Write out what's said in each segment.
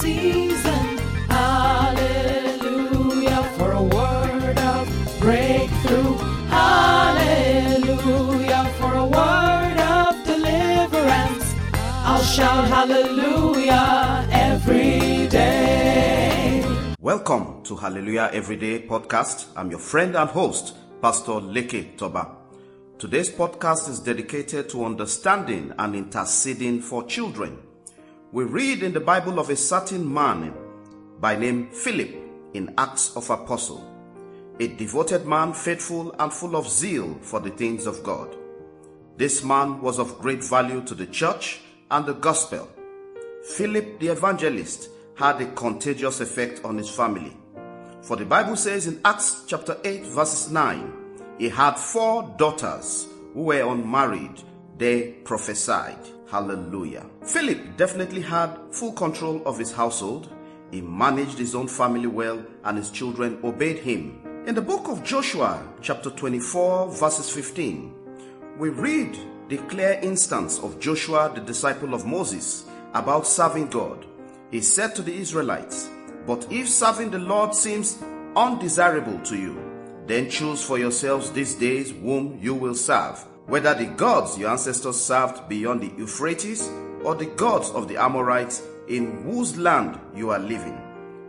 season. Hallelujah for a word of breakthrough. Hallelujah for a word of deliverance. I'll shout hallelujah every day. Welcome to Hallelujah Everyday podcast. I'm your friend and host, Pastor Leke Toba. Today's podcast is dedicated to understanding and interceding for children. We read in the Bible of a certain man by name Philip in Acts of Apostle, a devoted man, faithful and full of zeal for the things of God. This man was of great value to the church and the gospel. Philip the evangelist had a contagious effect on his family. For the Bible says in Acts chapter 8 verses 9, he had four daughters who were unmarried. They prophesied. Hallelujah. Philip definitely had full control of his household. He managed his own family well and his children obeyed him. In the book of Joshua, chapter 24, verses 15, we read the clear instance of Joshua, the disciple of Moses, about serving God. He said to the Israelites, But if serving the Lord seems undesirable to you, then choose for yourselves these days whom you will serve, whether the gods your ancestors served beyond the Euphrates or the gods of the Amorites in whose land you are living.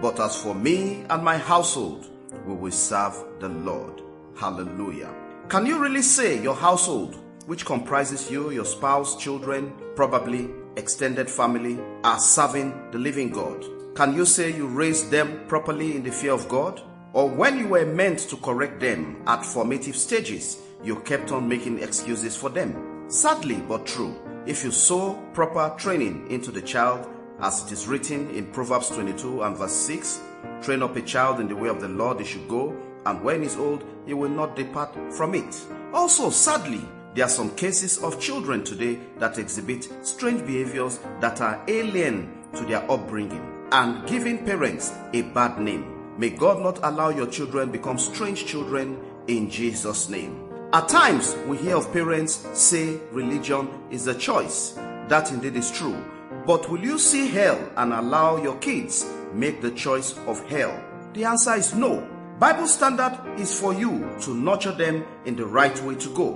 But as for me and my household, we will serve the Lord. Hallelujah. Can you really say your household, which comprises you, your spouse, children, probably extended family, are serving the living God? Can you say you raised them properly in the fear of God? Or when you were meant to correct them at formative stages, you kept on making excuses for them? Sadly but true, if you sow proper training into the child, as it is written in Proverbs 22 and verse 6, train up a child in the way of the Lord he should go, and when he is old, he will not depart from it. Also, sadly, there are some cases of children today that exhibit strange behaviors that are alien to their upbringing and giving parents a bad name. May God not allow your children become strange children in Jesus' name. At times, we hear of parents say religion is a choice. That indeed is true. But will you see hell and allow your kids make the choice of hell? The answer is no. Bible standard is for you to nurture them in the right way to go.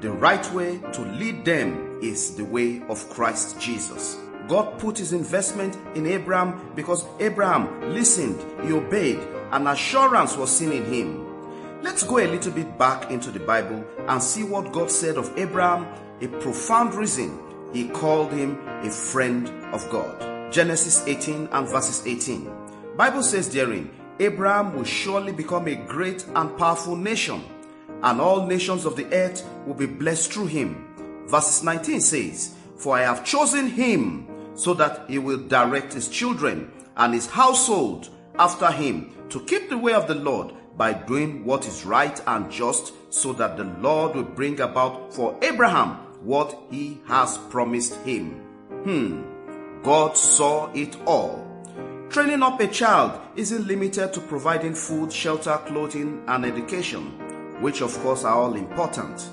The right way to lead them is the way of Christ Jesus. God put his investment in Abraham because Abraham listened, he obeyed, and assurance was seen in him. Let's go a little bit back into the Bible and see what God said of Abraham, a profound reason he called him a friend of God. Genesis 18 and verses 18. Bible says therein, Abraham will surely become a great and powerful nation, and all nations of the earth will be blessed through him. Verses 19 says, For I have chosen him so that he will direct his children and his household after him to keep the way of the Lord by doing what is right and just, so that the Lord will bring about for Abraham what he has promised him. Hmm, God saw it all. Training up a child isn't limited to providing food, shelter, clothing, and education, which of course are all important,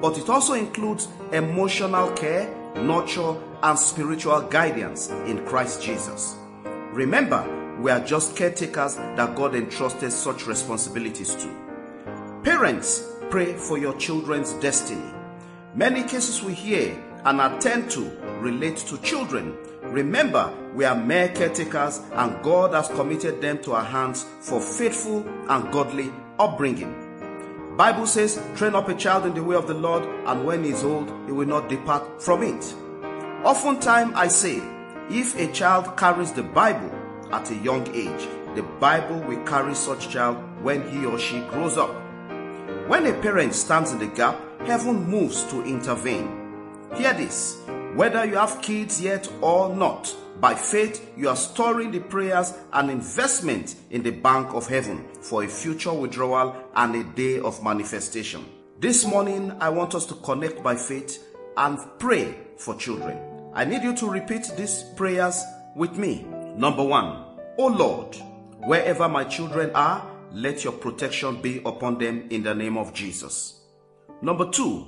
but it also includes emotional care, nurture, and spiritual guidance in Christ Jesus. Remember, we are just caretakers that God entrusted such responsibilities to. Parents, pray for your children's destiny. Many cases we hear and attend to relate to children. Remember, we are mere caretakers and God has committed them to our hands for faithful and godly upbringing. Bible says, train up a child in the way of the Lord, and when he is old, he will not depart from it. Oftentimes I say, if a child carries the Bible at a young age, the Bible will carry such child when he or she grows up. When a parent stands in the gap, heaven moves to intervene. Hear this whether you have kids yet or not, by faith you are storing the prayers and investment in the bank of heaven for a future withdrawal and a day of manifestation. This morning, I want us to connect by faith and pray for children. I need you to repeat these prayers with me. Number one, O Lord, wherever my children are, let your protection be upon them in the name of Jesus. Number two,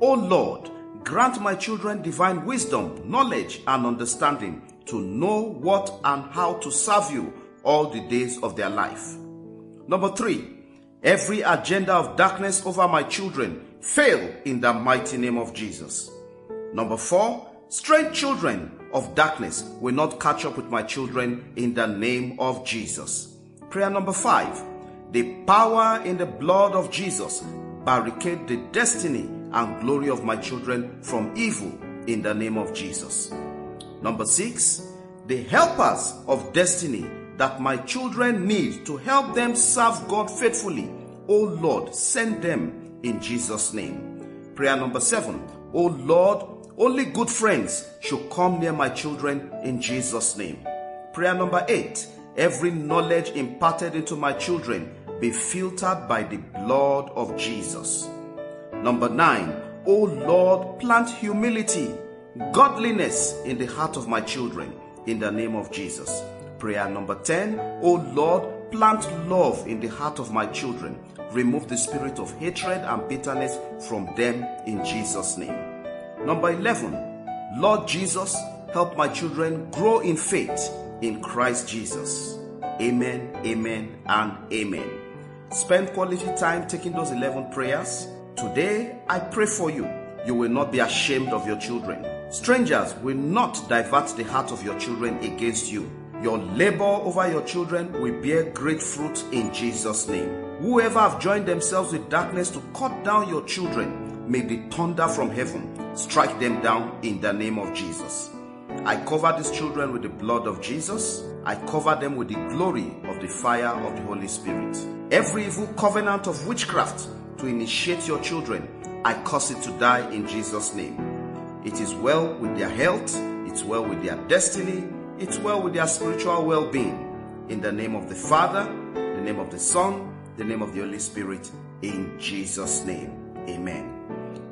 O Lord, grant my children divine wisdom, knowledge, and understanding to know what and how to serve you all the days of their life. Number three, every agenda of darkness over my children fail in the mighty name of Jesus. Number four, strange children of darkness will not catch up with my children in the name of Jesus. Prayer number five, the power in the blood of Jesus barricade the destiny and glory of my children from evil in the name of Jesus. Number six, the helpers of destiny that my children need to help them serve God faithfully. Oh Lord, send them in Jesus' name. Prayer number seven, Oh Lord, only good friends should come near my children in Jesus' name. Prayer number eight, every knowledge imparted into my children be filtered by the blood of Jesus. Number nine, O Lord, plant humility, godliness in the heart of my children in the name of Jesus. Prayer number 10, O Lord, plant love in the heart of my children. Remove the spirit of hatred and bitterness from them in Jesus' name. Number 11, Lord Jesus, help my children grow in faith in Christ Jesus. Amen, amen, and amen. Spend quality time taking those 11 prayers. Today, I pray for you. You will not be ashamed of your children. Strangers will not divert the heart of your children against you. Your labor over your children will bear great fruit in Jesus' name. Whoever have joined themselves with darkness to cut down your children, may the thunder from heaven strike them down in the name of Jesus. I cover these children with the blood of Jesus. I cover them with the glory of the fire of the Holy Spirit. Every evil covenant of witchcraft to initiate your children, I cause it to die in Jesus' name. It is well with their health, it's well with their destiny, it's well with their spiritual well being. In the name of the Father, the name of the Son, the name of the Holy Spirit, in Jesus' name. Amen.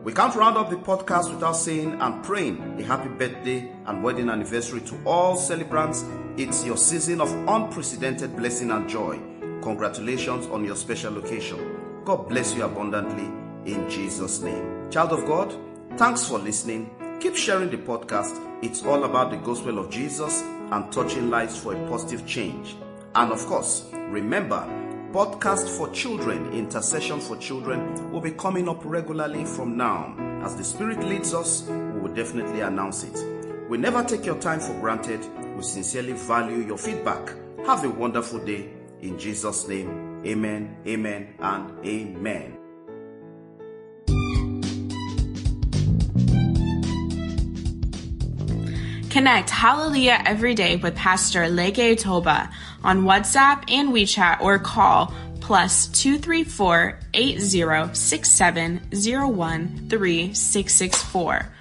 We can't round up the podcast without saying and praying a happy birthday and wedding anniversary to all celebrants. It's your season of unprecedented blessing and joy. Congratulations on your special occasion. God bless you abundantly in Jesus' name. Child of God, thanks for listening. Keep sharing the podcast. It's all about the gospel of Jesus and touching lives for a positive change. And of course, remember, podcast for children, intercession for children will be coming up regularly from now. As the Spirit leads us, we will definitely announce it. We never take your time for granted. We sincerely value your feedback. Have a wonderful day. In Jesus' name, amen, amen, and amen. Connect Hallelujah every day with Pastor Leke Toba on WhatsApp and WeChat or call plus 234 8067 3664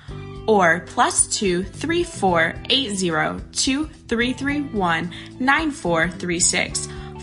or plus 234 2331 9436.